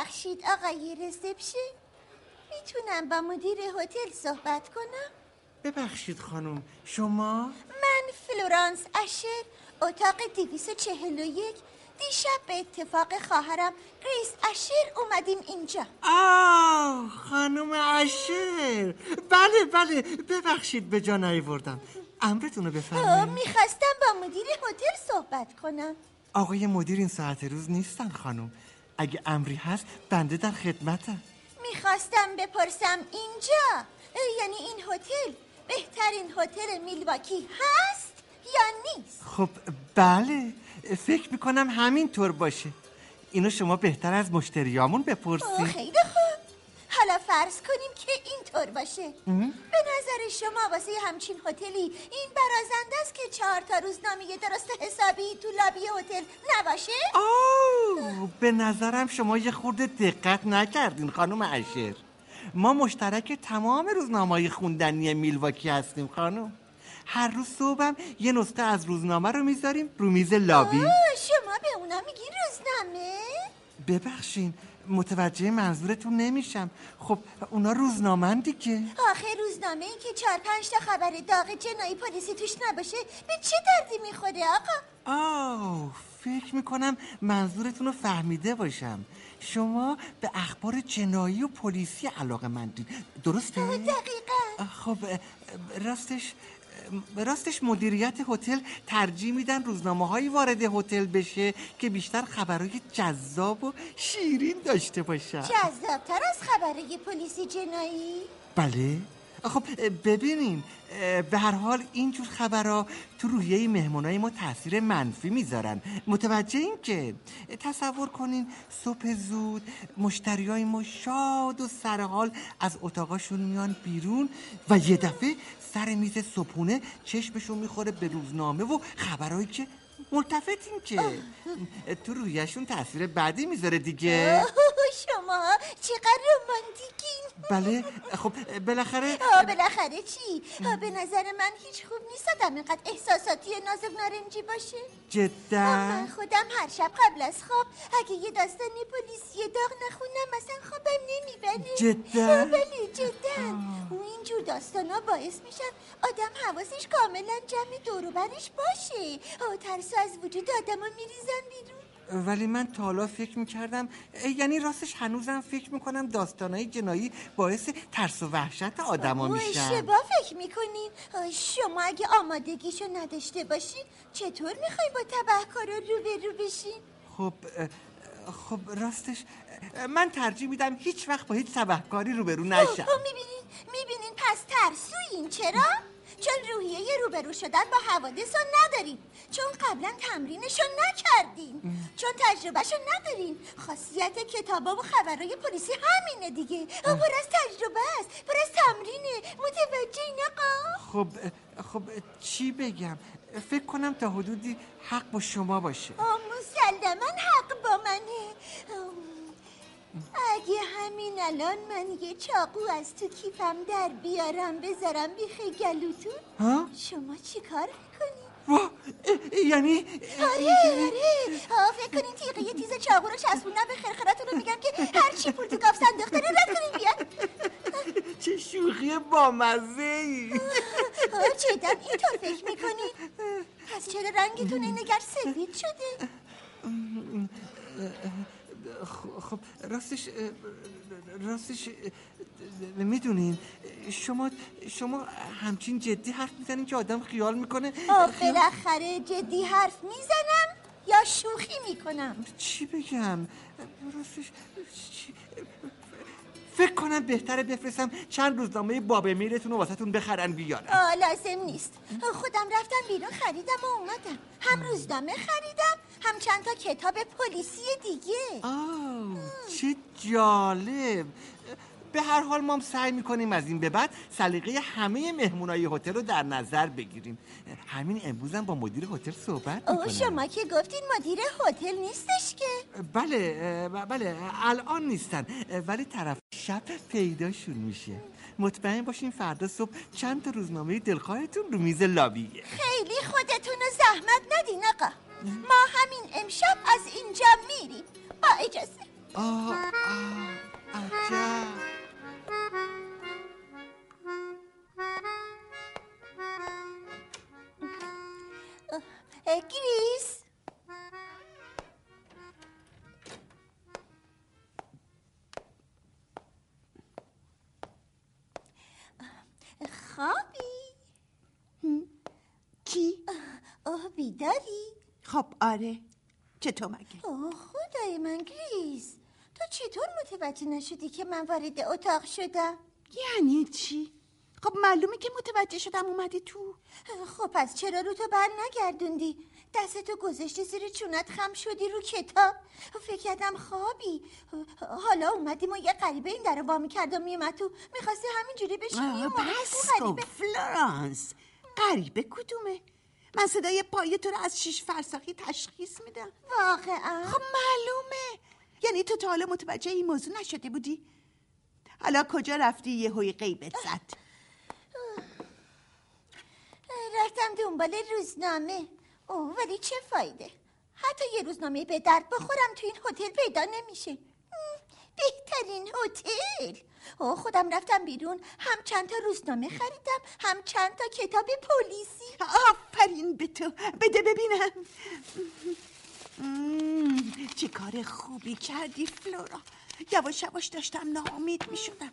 ببخشید آقای reception می‌تونم با مدیر هتل صحبت کنم؟ ببخشید خانم شما؟ من فلورانس اشر اتاق 241 دیشب به اتفاق خواهرم گریس اشر اومدیم اینجا. آه خانم اشر. بله بله. ببخشید به جا نیوردم امرتون رو بفرمایید. می‌خواستم با مدیر هتل صحبت کنم. آقای مدیر این ساعت روز نیستن خانم. اگه امری هست بنده در خدمتم. می‌خواستم بپرسم اینجا یعنی این هتل بهترین هتل میلواکی هست یا نیست؟ خب بله. فکر می‌کنم همین طور باشه. اینو شما بهتر از مشتریامون بپرسید. خیلی خوب. حالا فرض کنیم که اینطور باشه. به نظر شما واسه همچین هتلی این برازنده است که چهار تا روزنامه درست حسابی تو لابی هتل نباشه؟ آه به نظرم شما یه خورده دقت نکردین خانم اشر ما مشترک تمام روزنامه خوندنی میلواکی هستیم خانم. هر روز صبحم یه نسخه از روزنامه رو می‌ذاریم رو میز لابی شما به اونا میگی روزنامه؟ ببخشین متوجه منظورتون نمیشم. خب اونا روزنامه دیگه. آخه روزنامه ای که چهار پنج تا خبر داغ جنایی پلیسی توش نباشه به چه دردی می‌خوره آقا؟ آه فکر می‌کنم منظورتون رو فهمیده باشم. شما به اخبار جنایی و پلیسی علاقه مندین. درسته؟ دقیقا. خب راستش راستش مدیریت هتل ترجیح میدن روزنامه هایی وارد هتل بشه که بیشتر خبرهای جذاب و شیرین داشته باشن. جذابتر از خبره پلیسی جنایی؟ بله. خب ببینین به هر حال اینجور خبرها تو روحیه مهمونای ما تاثیر منفی می‌ذارن. متوجه این که تصور کنین صبح زود مشتری های ما شاد و سرحال از اتاقاشون میان بیرون و یه دفعه سر میز صبحونه چشمشون می‌خوره به روزنامه و خبرهایی که ملتفتین که تو رویشون تاثیر بعدی می‌ذاره دیگه. شما چقدر رومانتیکین بله خب بالاخره بالاخره چی؟ به نظر من هیچ خوب نیست آدم اینقدر احساساتی نازک نارنجی باشه. جدا. من خودم هر شب قبل از خواب اگه یه داستان پلیسی داغ نخونم مثلا خوابم نمی‌بره. جدا؟ بله جدا. داستانا باعث میشن آدم حواسش کاملا جمع دوروبرش باشه. آه ترسو از وجود آدم میریزن بیرون. ولی من تا حالا فکر می‌کردم یعنی راستش هنوزم فکر می‌کنم داستانهای جنایی باعث ترس و وحشت آدما میشن. اشتباه فکر می‌کنین. شما اگه آمادگیشو نداشته باشین چطور می‌خوای با تبهکارا روبرو بشین؟ خب خب راستش من ترجیح میدم هیچ وقت با هیچ تبهکاری روبرو نشم. اوه، می‌بینین می‌بینین؟ پس ترسوین. چرا؟ چون روحیه روبرو شدن با حوادث رو ندارین چون قبلا تمرینشو نکردین. چون تجربهشو ندارین. خاصیت کتابا و خبرهای پلیسی همینه دیگه. پر از تجربه است. پر از تمرینه. متوجه آقا خب خب چی بگم؟ فکر کنم تا حدودی حق با شما باشه. مسلما حق با منه. اگه همین الان من یه چاقو از تو کیفم در بیارم بذارم بیخ گلوتون ها؟ شما چی کار می‌کنی؟ اه، یعنی آره آره آه، فکر کنین تیغه یه تیز چاقو رو چسبونم به خرخراتون رو میگم که هر چی پول تو گاف صندوق داره رد کنین بیاد چه شوخی بامزه ای جدا اینطور فکر می‌کنین؟ پس چرا رنگتون اینگر سفید شده؟ خ- خب راستش راستش می‌دونین شما شما همچین جدی حرف می‌زنین که آدم خیال می‌کنه آه، بالاخره جدی حرف می‌زنم یا شوخی می‌کنم؟ چی بگم؟ راستش چی- فکر کنم بهتره بفرستم چند روزنامه باب میرتون رو واسهتون بخرن بیارن. آه لازم نیست. خودم رفتم بیرون خریدم و اومدم. هم روزنامه خریدم هم چند تا کتاب پلیسی دیگه. آه چه جالب. به هر حال ما هم سعی می‌کنیم از این به بعد سلیقه همه مهمونای هتل رو در نظر بگیریم. همین امروز هم با مدیر هتل صحبت می‌کنم. شما که گفتین مدیر هتل نیستش که. بله بله الان نیستن ولی طرف شب پیداشون میشه. مطمئن باشین فردا صبح چند تا روزنامه دلخواهتون رو میز لابیه. خیلی خودتون رو زحمت ندین آقا. ما همین امشب از اینجا میریم. با اجازه. آه آه گیری آره. چطور مگه؟ اوه خدای من گریس. تو چطور متوجه نشدی که من وارد اتاق شدم؟ یعنی چی؟ خب معلومه که متوجه شدم اومدی تو. خب پس چرا رو تو بر نگردوندی؟ دستتو گذاشتی زیر چونت خم شدی رو کتاب. فکر کردم خوابی. حالا اومدیم و یه غریبه این در وامی کرد و میومد تو. می‌خواستی همینجوری ما بس تو غریبه فلورانس غریبه کدومه؟ من صدای پای تو رو از شیش فرسخی تشخیص میدم. واقعا؟ خب معلومه. یعنی تو تا حالا متوجه این موضوع نشده بودی؟ حالا کجا رفتی یه هوی غیبت زد؟ رفتم دنبال روزنامه. اوه ولی چه فایده؟ حتی یه روزنامه به درد بخورم تو این هتل پیدا نمیشه. بهترین هتل. اوه خودم رفتم بیرون. هم چند تا روزنامه خریدم هم چند تا کتاب پلیسی. آفرین به تو. بده ببینم. چه کار خوبی کردی فلورا. یواش یواش داشتم ناامید می شدم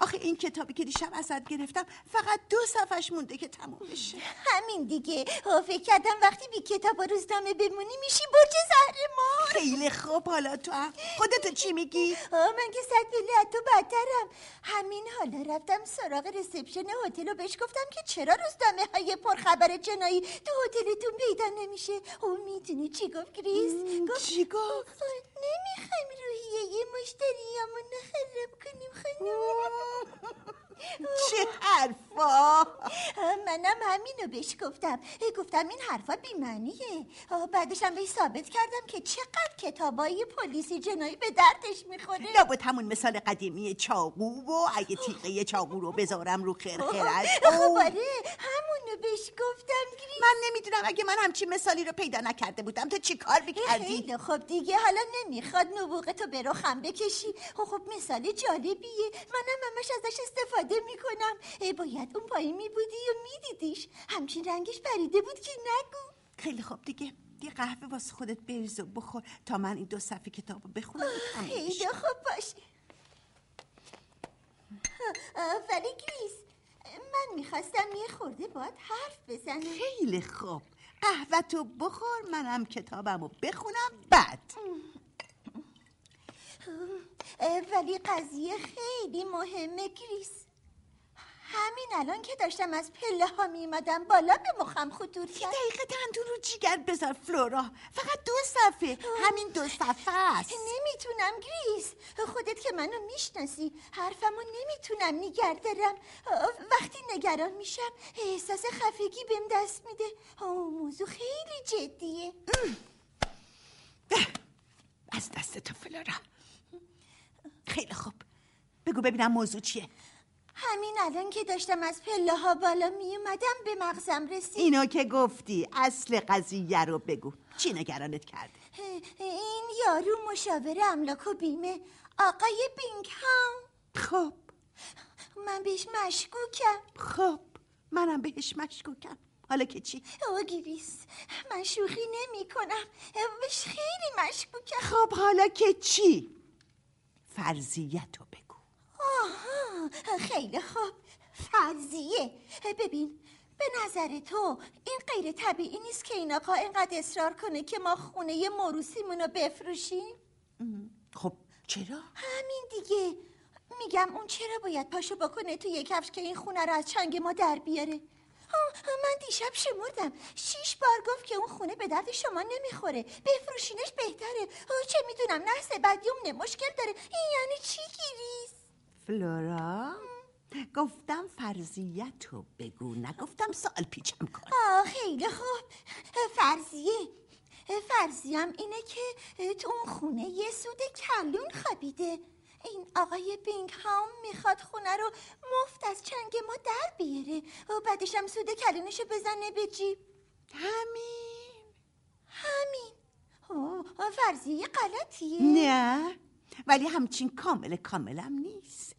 آخه این کتابی که دیشب ازت گرفتم فقط دو صفحش مونده که تموم بشه. همین دیگه. فکر کردم وقتی بی کتاب و روزنامه بمونی میشی برج زهر ما خیلی خوب حالا تو هم. خودتو چی میگی؟ آه من که صد از تو بدترم. همین حالا رفتم سراغ رسپشن هتل و بهش گفتم که چرا روزنامه های پرخبر جنایی تو هتلتون پیدا نمیشه. او می‌دونی چی گفت گریس؟ گفت چی گفت؟ نمی‌خوایم روحیه یه مشتریامون خراب کنیم خانم. چه حرفا؟ منم همینو بهش گفتم. گفتم این حرفا بیمعنیه. بعدشم بهش ثابت کردم که چقدر کتابای پلیسی جنایی به دردش می‌خوره. لابد همون مثال قدیمی چاقو و اگه تیغه چاقو رو بذارم رو خرخرش. خب آره همونو بهش گفتم گریس. من نمی‌دونم اگه من همچین مثالی رو پیدا نکرده بودم تو چی کار می‌کردی؟ خب دیگه حالا نمی‌خواد نبوغ تو به رخم بکشی. خب خب مثال جالبیه. منم همش ازش استفاده می‌کنم. ای باید اون پایین میبودی و میدیدیش؟ همچین رنگش پریده بود که نگو. خیلی خوب. دیگه یه قهوه واسه خودت بریز و بخور تا من این دو صفحه کتاب رو بخونم خیلی. خوب باش. ولی گریس من می‌خواستم یه خورده باید حرف بزنم. خیلی خوب. قهوه تو بخور منم کتابم رو بخونم بعد. ولی قضیه خیلی مهمه گریس. همین الان که داشتم از پله ها میمدم بالا به مخم خطور کرد. دقیقه دندون رو جیگر بذار فلورا. فقط دو صفحه. همین دو صفحه است. نمی‌تونم گریس. خودت که منو می‌شناسی حرفمو نمی‌تونم نگه دارم وقتی نگران میشم احساس خفگی بهم دست میده. آه، موضوع خیلی جدیه. از دست تو فلورا. خیلی خوب. بگو ببینم موضوع چیه. همین الان که داشتم از پله ها بالا میومدم به مغزم رسید. اینو که گفتی اصل قضیه رو بگو. چی نگرانت کرده؟ این یارو مشاور املاک و بیمه آقای بینگهام خب. من بهش مشکوکم. خب. منم بهش مشکوکم. حالا که چی؟ گریس من شوخی نمی کنم. بهش خیلی مشکوکم. خب حالا که چی؟ فرضیت رو بگو. آها خیلی خوب. فرضیه. ببین به نظر تو این غیر طبیعی نیست که این آقا اینقدر اصرار کنه که ما خونه موروسیمون رو بفروشیم؟ خب چرا؟ همین دیگه. میگم اون چرا باید پاشو بکنه تو یه کفش که این خونه رو از چنگ ما در بیاره؟ آه، من دیشب شمردم. شیش بار گفت که اون خونه به درد شما نمی‌خوره. بفروشینش بهتره. چه می‌دونم نحس بدیومنه مشکل داره. این یعنی چی گیریس؟ فلورا. گفتم فرضیت رو بگو نگفتم سال پیچم کن. آه خیلی خوب. فرضیه فرضیم اینه که تو اون خونه یه سود کلون خوابیده. این آقای بینگهام می‌خواد خونه رو مفت از چنگ ما در بیاره و بعدش هم سود کلونشو بزنه به جیب. همین. همین. فرضیه غلطیه. نه ولی همچین کامل کاملم نیست.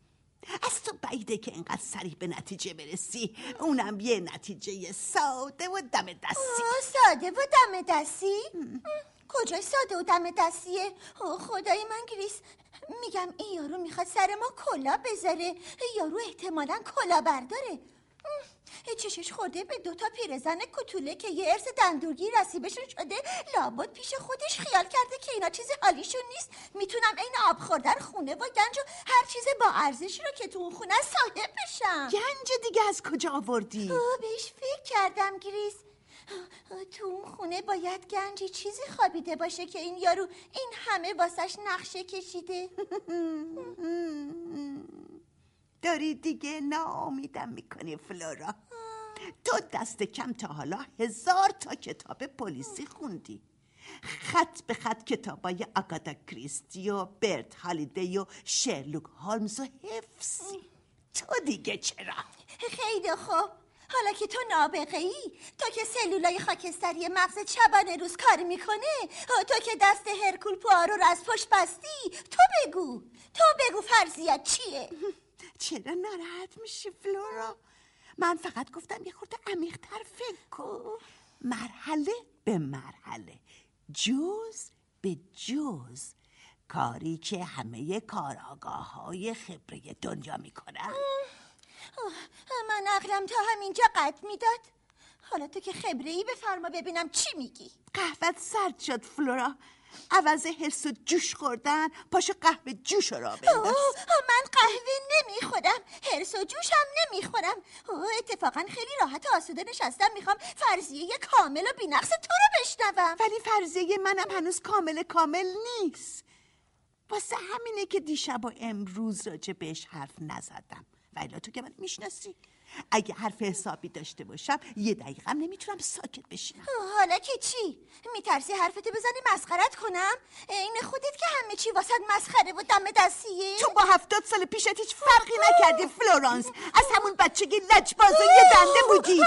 از تو بعیده که اینقدر سریع به نتیجه برسی. اونم یه نتیجه ساده و دم دستی. ساده و دم دستی؟ کجای ساده و دم دستیه؟ خدای من گریس. میگم این یارو می‌خواد سر ما کلاه بذاره. یارو احتمالا کلاه برداره. چشش خورده به دوتا پیرزن کوتوله که یه ارث دندون‌گیری نصیبشون شده لابد پیش خودش خیال کرده که اینا چیزی حالیشون نیست. می‌تونم عین آب خوردن خونه و گنج و هر چیز با ارزشی رو که تو اون خونه صاحب بشم. گنج دیگه از کجا آوردی؟ بهش فکر کردم گریس. آه، تو اون خونه باید گنجی چیزی خوابیده باشه که این یارو این همه واسش نقشه کشیده. داری دیگه ناامیدم می‌کنی فلورا. تو دست کم تا حالا هزار تا کتاب پلیسی خوندی. خط به خط کتابای آگاتا کریستی و برت هالیدی و شرلوک هولمز و حفظی. تو دیگه چرا؟ خیلی خوب. حالا که تو نابغه ای تو که سلولای خاکستری مغز چبانه روز کار می‌کنه تو که دست هرکول پوارو رو از پشت بستی تو بگو. تو بگو فرضیت چیه؟ چرا ناراحت میشی فلورا؟ من فقط گفتم یه خورده عمیقتر فکر کن. مرحله به مرحله. جز به جز. کاری که همه کاراگاه های خبره دنیا می‌کنن. من عقلم تا همینجا قد می‌داد. حالا تو که خبره ای بفرما ببینم چی میگی. قهوت سرد شد فلورا عوض حرس و جوش خوردن پاشو قهوه جوش را بنداز. من قهوه نمی‌خورم. هرس و جوش هم نمی‌خورم اتفاقا خیلی راحت و آسوده نشستم. می‌خوام فرضیه کامل و بینقص تو رو بشنوم. ولی فرضیه منم هنوز کامل کامل نیست. واسه همینه که دیشب و امروز راجع بهش حرف نزدم. ولی تو که منو می‌شناسی. اگه حرف حسابی داشته باشم یه دقیقه هم نمی‌تونم ساکت بشینم حالا که چی؟ میترسی حرفتو بزنی مسخرت کنم؟ عین خودت که همه چی واسه مسخره و دم دستیه؟ تو با هفتاد سال پیشت هیچ فرقی نکردی فلورانس. از همون بچگی لجباز و یه دنده بودی.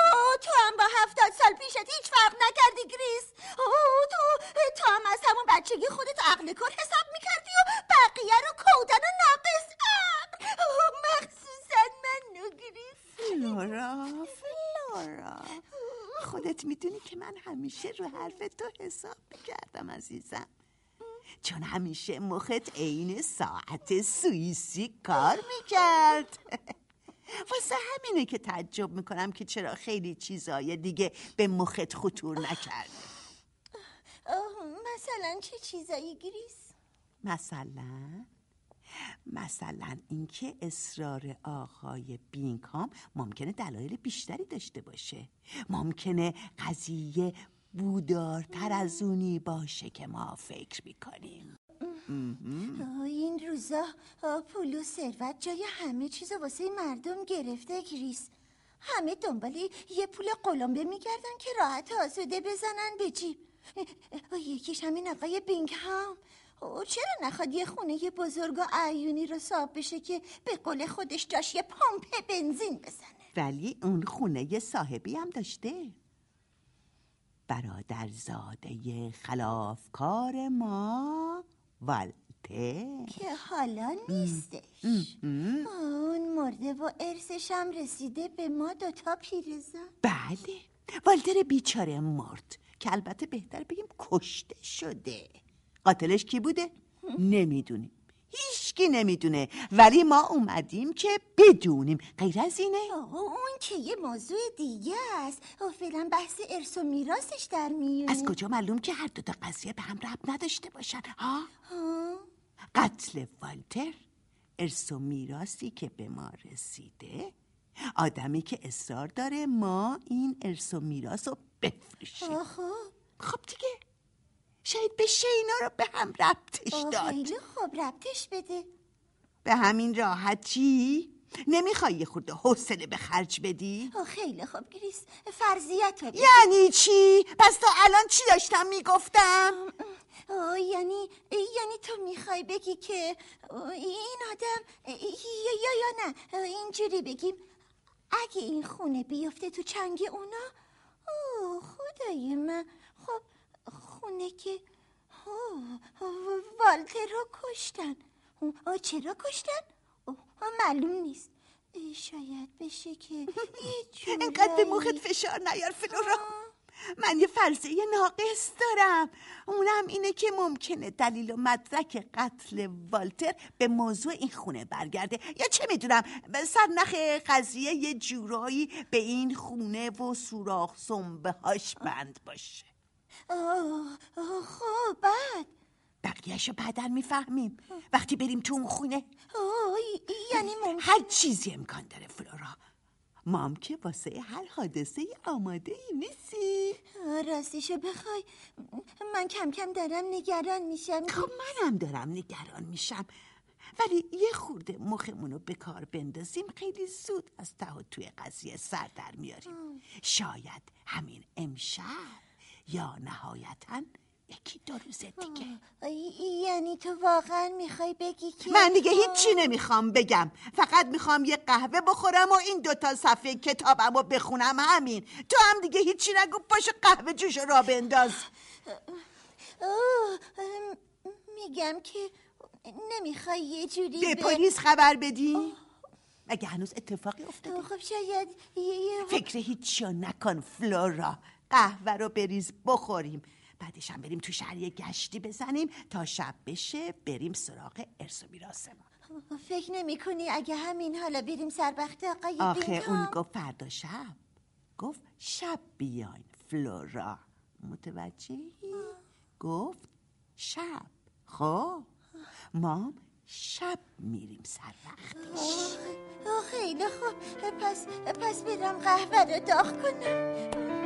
تو هم با هفتاد سال پیشت هیچ فرقی نکردی گریس. تو تو هم از همون بچگی خودتو عقل کل حساب می‌کردی و بقیه رو کودن و ناقص عقل. اوه، مخصوصا من و گریس فلورا فلورا. خودت می‌دونی که من همیشه رو حرف تو حساب می‌کردم عزیزم. چون همیشه مخت عین ساعت سوئیسی کار می‌کرد. واسه همینه که تعجب می‌کنم که چرا خیلی چیزای دیگه به مخت خطور نکرد. مثلا چه چیزایی گریس؟ مثلا مثلا اینکه اصرار آقای بینکام ممکنه دلایل بیشتری داشته باشه. ممکنه قضیه بودارتر از اونی باشه که ما فکر می‌کنیم. این روزا پول و ثروت جای همه چیز واسه مردم گرفته گریس همه دنبال یه پول قلمبه میگردن که راحت آسوده بزنن به جیب. یکیش همین آقای بینگهام اوه، چرا نخواد یه خونه بزرگ و عیونی رو صاحب بشه که به قول خودش جاش یه پمپ بنزین بزنه؟ ولی اون خونه صاحبی هم داشته. برادرزاده خلافکار ما والتر. که حالا نیستش. اون مرده و ارثش هم رسیده به ما دوتا پیرزن. بله. والتر بیچاره مرد که البته بهتر بگیم کشته شده. قاتلش کی بوده؟ نمی‌دونیم. هیچکی نمی‌دونه. ولی ما اومدیم که بدونیم. غیر از اینه. اون که یه موضوع دیگه است. و فعلا بحث ارث و میراثش در میونه از کجا معلوم که هر دو تا قضیه به هم ربط نداشته باشن؟ ها؟ ها؟ قتل والتر ارث و میراثی که به ما رسیده آدمی که اصرار داره ما این ارث و میراث رو بفروشیم. آخه خب دیگه. شاید بشه اینا رو به هم ربطش داد. خیلی خوب ربطش بده. به همین راحتی نمی‌خوای یه خورده حوصله به خرج بدی؟ آه، خیلی خوب گریس. فرضیت رو بده. یعنی چی؟ پس تا الان چی داشتم می‌گفتم؟ آه، یعنی یعنی تو می‌خوای بگی که این آدم یا یا یا نه اینجوری بگیم. اگه این خونه بیفته تو چنگ اونا اوه خدای من. خب خونه که والتر رو کشتن. آه، چرا کشتن؟ آه، معلوم نیست. شاید بشه که یه انقدر به مخت فشار نیار فلورا. من یه فرضیه ناقص دارم. اونم اینه که ممکنه دلیل و مدرک قتل والتر به موضوع این خونه برگرده. یا چه می‌دونم سرنخ قضیه یه جورایی به این خونه و سوراخ سنبه هاش بند باشه. خب بعد. بقیهشو بعدا می‌فهمیم. وقتی بریم تو اون خونه. یعنی ممکن هر چیزی امکان داره فلورا. مام که واسه هر حادثه آماده ای نیستی. آه، راستشو بخوای. من کم کم دارم نگران میشم. خب منم دارم نگران میشم. ولی یه خورده مخمونو به کار بندازیم خیلی زود از ته و توی قضیه سر در میاریم. شاید همین امشب. یا نهایتا یکی دو روز دیگه. یعنی تو واقعا می‌خوای بگی که من دیگه هیچی نمی‌خوام بگم. فقط می‌خوام یه قهوه بخورم و این دوتا صفحه کتابم رو بخونم همین. تو هم دیگه هیچی نگو پاشو قهوه جوش را بنداز. میگم که نمی‌خوای یه جوری به پلیس خبر بدی؟ مگه هنوز اتفاقی افتاده. خب شاید یه. فکر هیچی نکن فلورا. قهوه رو بریز بخوریم. بعدش هم بریم تو شهر یه گشتی بزنیم تا شب بشه بریم سراغ ارث و میراثمون فکر نمی کنی اگه همین حالا بریم سر وقت آقای آخه بینگام؟ اون گفت فردا شب. گفت شب بیاین فلورا. متوجهی؟ گفت شب. خب ما شب میریم سر وقتش خیلی خوب. پس پس برم قهوه رو داغ کنم.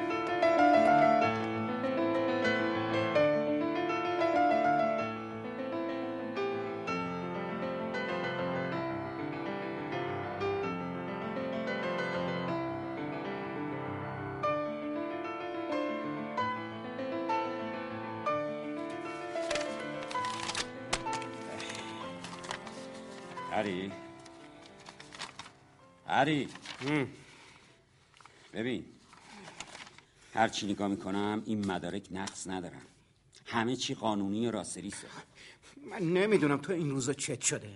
هری هری ببین هر چی نگاه می‌کنم این مدارک نقص ندارن همه چی قانونی و راستریسه من نمی‌دونم تو این روزا چت شده.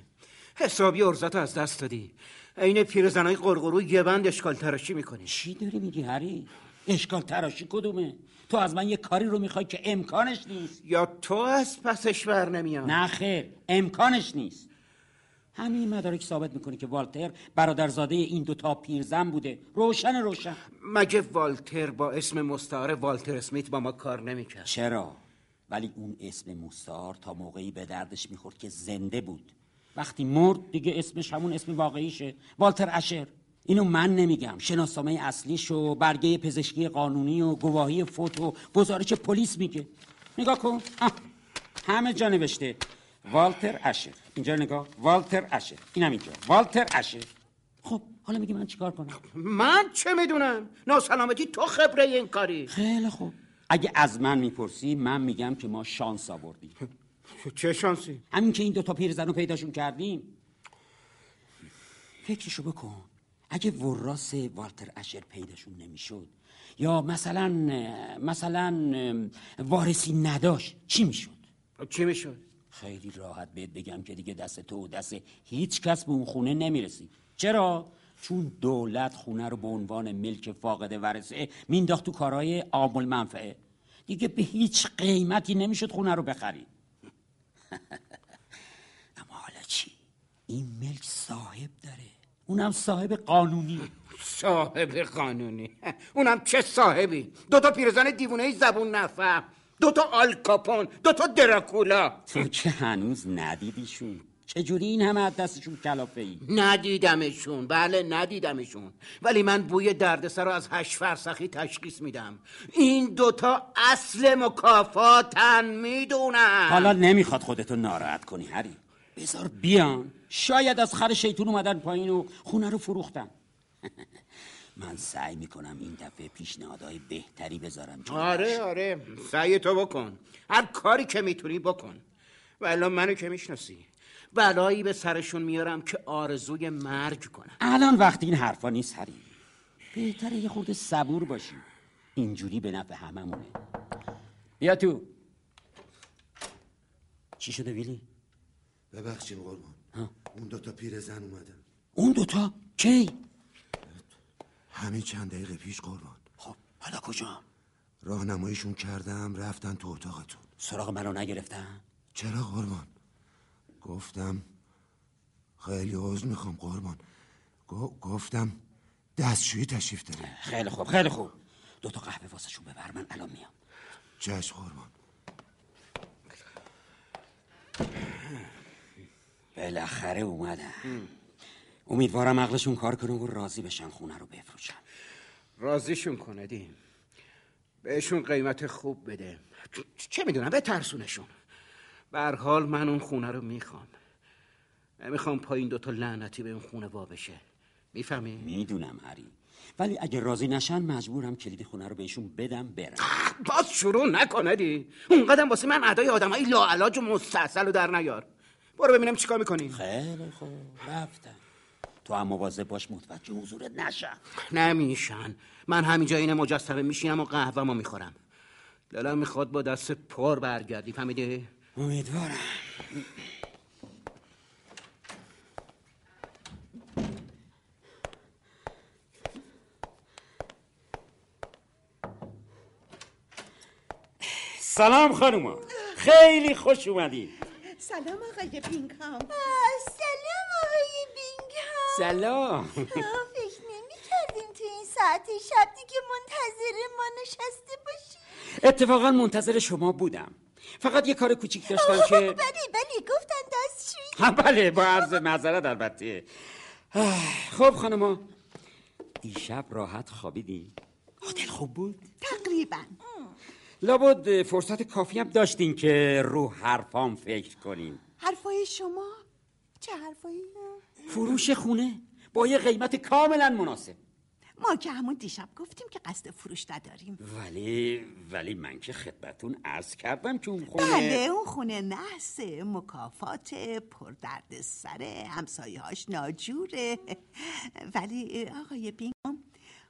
حسابی ارزت از دست دادی. عین پیرزنای قرقرو یه بند اشکال تراشی می‌کنی. چی داری میگی هری؟ اشکال تراشی کدومه؟ تو از من یه کاری رو می‌خوای که امکانش نیست. یا تو از پسش بر نمیاد؟ نه خیر امکانش نیست. همین مدارک ثابت می‌کنه که والتر برادرزاده این دوتا پیرزن بوده. روشن روشن. مگه والتر با اسم مستعار والتر اسمیت با ما کار نمی‌کرد؟ چرا؟ ولی اون اسم مستعار تا موقعی به دردش می‌خورد که زنده بود. وقتی مرد دیگه اسمش همون اسم واقعیشه. والتر اشر اینو من نمیگم. شناسنامه اصلیش و برگه پزشکی قانونی و گواهی فوت و گزارش پلیس میگه. نگاه کن. همه جا نوشته. والتر اشر اینجا نگاه. والتر اشر اینم اینجا. والتر اشر خب حالا میگی من چیکار کنم؟ من چه می‌دونم؟ ناسلامتی تو خبره این کاری. خیلی خوب. اگه از من می‌پرسی من میگم که ما شانس آوردیم. چه شانسی؟ همین که این دوتا پیرزن رو پیداشون کردیم. فکرشو بکن. اگه وراس والتر اشر پیداشون نمی‌شد یا مثلا مثلا وارثی نداشت چی می‌شد؟ چی می‌شد؟ خیلی راحت بهت بگم که دیگه دست تو و دست هیچ کس به اون خونه نمی‌رسی. چرا؟ چون دولت خونه رو به عنوان ملک فاقد ورثه مینداخت تو کارهای عامل منفعه دیگه به هیچ قیمتی نمی‌شد خونه رو بخرید اما حالا چی؟ این ملک صاحب داره. اونم صاحب قانونی. صاحب قانونی. اونم چه صاحبی؟ دوتا پیرزن دیوونه زبون نفهم. دوتا آلکاپون دوتا دراکولا. تو که هنوز ندیدیشون؟ چجوری این همه از دستشون کلافه ای ندیدمشون. بله ندیدمشون. ولی من بوی دردسر رو از هشت فرسخی تشخیص میدم. این دوتا اصل مکافاتن می‌دونم حالا نمی‌خواد خودتو ناراحت کنی هری. بذار بیان. شاید از خر شیطون اومدن پایین و خونه رو فروختن. من سعی می‌کنم این دفعه پیشنهادهای بهتری بذارم. آره آره. سعی تو بکن. هر کاری که می‌تونی بکن. و الان منو که می‌شناسی. بلایی به سرشون میارم که آرزوی مرگ کنم. الان وقتی این حرفا نیست هری بهتره یه خورده صبور باشی. اینجوری به نفع هممونه. بیا تو. چی شده ویلی؟ ببخشید قربان. اون دوتا پیرزن اومدن. اون دوتا؟ کی؟ همین چند دقیقه پیش قربان. خب حالا کجا؟ راهنماییشون کردم رفتن تو اتاقتون. سراغ منو نگرفتن؟ چرا قربان؟ گفتم خیلی عوض می‌خوام قربان. گفتم دستشویی تشریف داریم خیلی خوب خیلی خوب. دو تا قهوه واسشون ببر من الان میام. چشم قربان. بالاخره اومدن امیدوارم عقلشون کار کنه و راضی بشن خونه رو بفروشن. راضیشون کنه دیم بهشون قیمت خوب بده. چه می‌دونم؟ به ترسونشون حال من اون خونه رو می‌خوام. نمی‌خوام پایین دوتا لعنتی به اون خونه وا بشه می‌فهمی؟ می‌دونم هری ولی اگه راضی نشن مجبورم کلید خونه رو بهشون بدم برم. باز شروع نکنه دی. اون قدم واسه من ادای آدم های لاعلاج و مستحصل رو در نیار. برو ببینم چیکار می‌کنی. خیلی خوب. رفتم. تو هم مواظب باش متوجه حضورت نشن نمیشن. من همینجا این مجسمه میشینم و قهوه‌مو می‌خورم. دلم می‌خواد با دست پر برگردی فهمیدی؟ امیدوارم. سلام خانوما. خیلی خوش اومدید سلام آقای پینکام. سلام. فکر نمی کردیم تو این ساعت شب دیگه منتظر ما نشسته باشی اتفاقا منتظر شما بودم. فقط یه کار کوچیک داشتم که بله بله گفتن دستشویی بله با عرض معذرت البته. خب خانما دیشب راحت خوابیدی؟ هتل خوب بود؟ تقریبا. لابد فرصت کافی هم داشتین که رو حرفام فکر کنین حرفای شما چه حرفایی؟ فروش خونه با یه قیمت کاملا مناسب. ما که همون دیشب گفتیم که قصد فروش نداریم. ولی ولی من که خدمتون عرض کردم که اون خونه بله اون خونه نحسه مکافات پر درد سره همسایهاش ناجوره. ولی آقای بینگام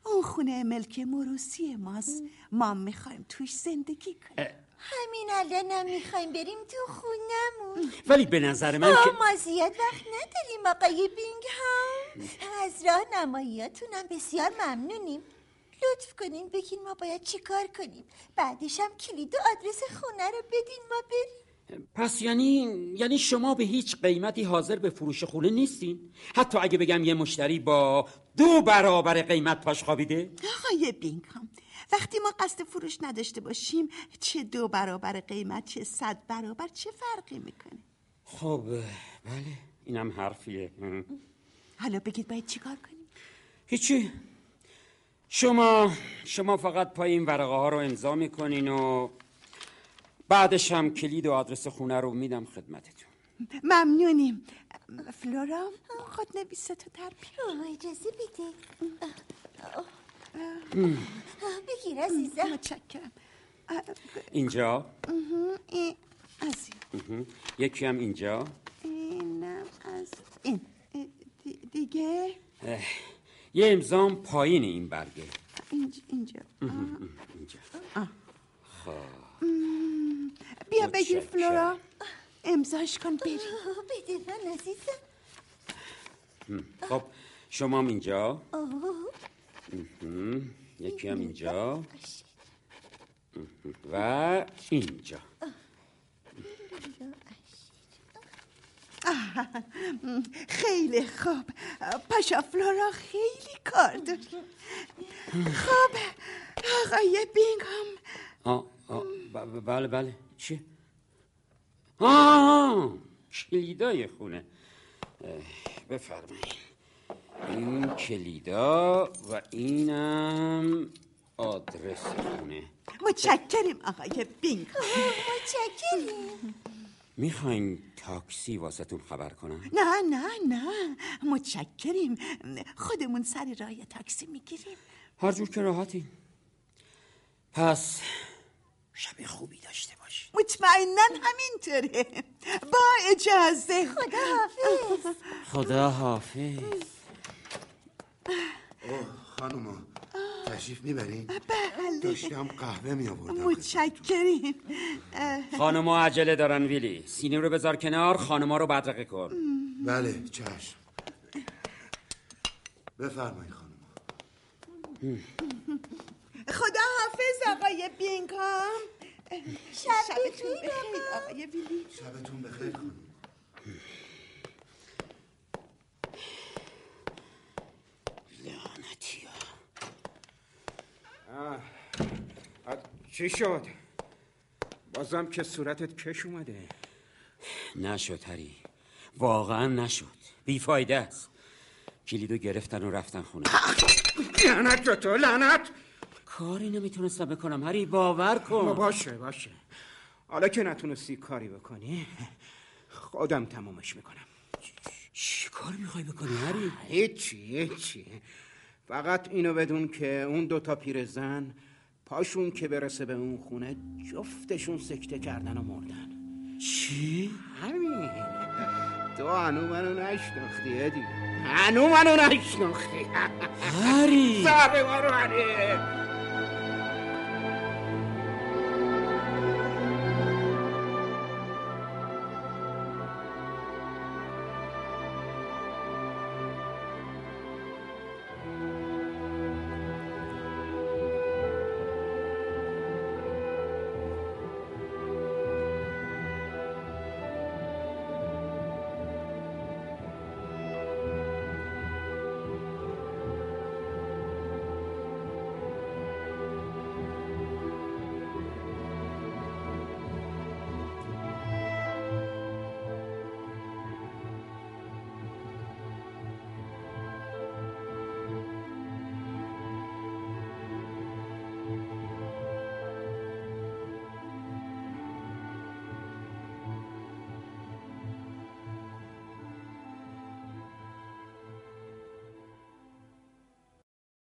اون خونه ملک موروسی ماست. ما می‌خوایم توش زندگی کنیم. همین الانم می‌خوایم بریم تو خونمون ولی به نظر من که ما زیاد وقت نداریم آقای بینگهام. از راه نماییاتونم بسیار ممنونیم. لطف کنین بگین ما باید چی کار کنیم. بعدش هم کلید و آدرس خونه رو بدین ما بریم. پس یعنی یعنی شما به هیچ قیمتی حاضر به فروش خونه نیستین؟ حتی اگه بگم یه مشتری با دو برابر قیمت پاش خوابیده؟ آقای بینگام وقتی ما قصد فروش نداشته باشیم چه دو برابر قیمت چه صد برابر چه فرقی می‌کنه؟ خب بله اینم حرفیه. حالا بگید باید چیکار کنیم؟ هیچی. شما شما فقط پای این ورقه ها رو امضا می‌کنین و بعدش هم کلید و آدرس خونه رو میدم خدمتتون. ممنونیم. فلورا خود نویسه تو در. اوه، اجازه بده. آه، آه، بگیر عزیزم. متشکرم. اینجا؟ این از این. یکی هم اینجا؟ اینم از این. دیگه؟ یه امضام پایین این برگه. اینج- اینجا. اینجا. بیا بگیر. فلورا. امضاش کن بریم. آه، بده من عزیزم. خب شما هم اینجا. یکی هم اینجا و اینجا خیلی خوب پاشا فلورا خیلی کار داری خب آقای بینگام بله بله چی؟ آه کلیدای خونه بفرمایید این کلیدا و اینم آدرس خونه متشکریم آقای بینگام متشکریم می‌خواین تاکسی واسهتون خبر کنم؟ نه نه نه. متشکریم خودمون سر راه تاکسی می‌گیریم. هر جور که راحتی پس شب خوبی داشته باشی. مطمئنا همینطوره. با اجازه. خدا حافظ خدا حافظ اوه خانوما تشریف می‌برین؟ بله. داشتم قهوه می آوردم متشکریم. اه، خانما عجله دارن ویلی. سینه رو بذار کنار خانما رو بدرقه کن. بله چشم. بفرمایید خانوما. خدا حافظ آقای بینکام. شب شبتون بخیر، آقای ویلی. شبتون بخیر خانم لعنتی آه. آه، چی شد؟ بازم که صورتت کش اومده. نشد هری. واقعا نشد. بیفایده است. کلیدو گرفتن و رفتن خونه. لعنت به تو لعنت! کاری نمی‌تونستم بکنم هری. باور با- کن باشه باشه. حالا که نتونستی کاری بکنی خودم تمامش می‌کنم. چی کار می‌خوای بکنی هری؟ هیچی هیچی. فقط اینو بدون که اون دوتا پیرزن پاشون که برسه به اون خونه جفتشون سکته کردن و مردن. چی؟ همین. تو هنو منو نشناختی ادی هنو منو نشناختی. هری. سر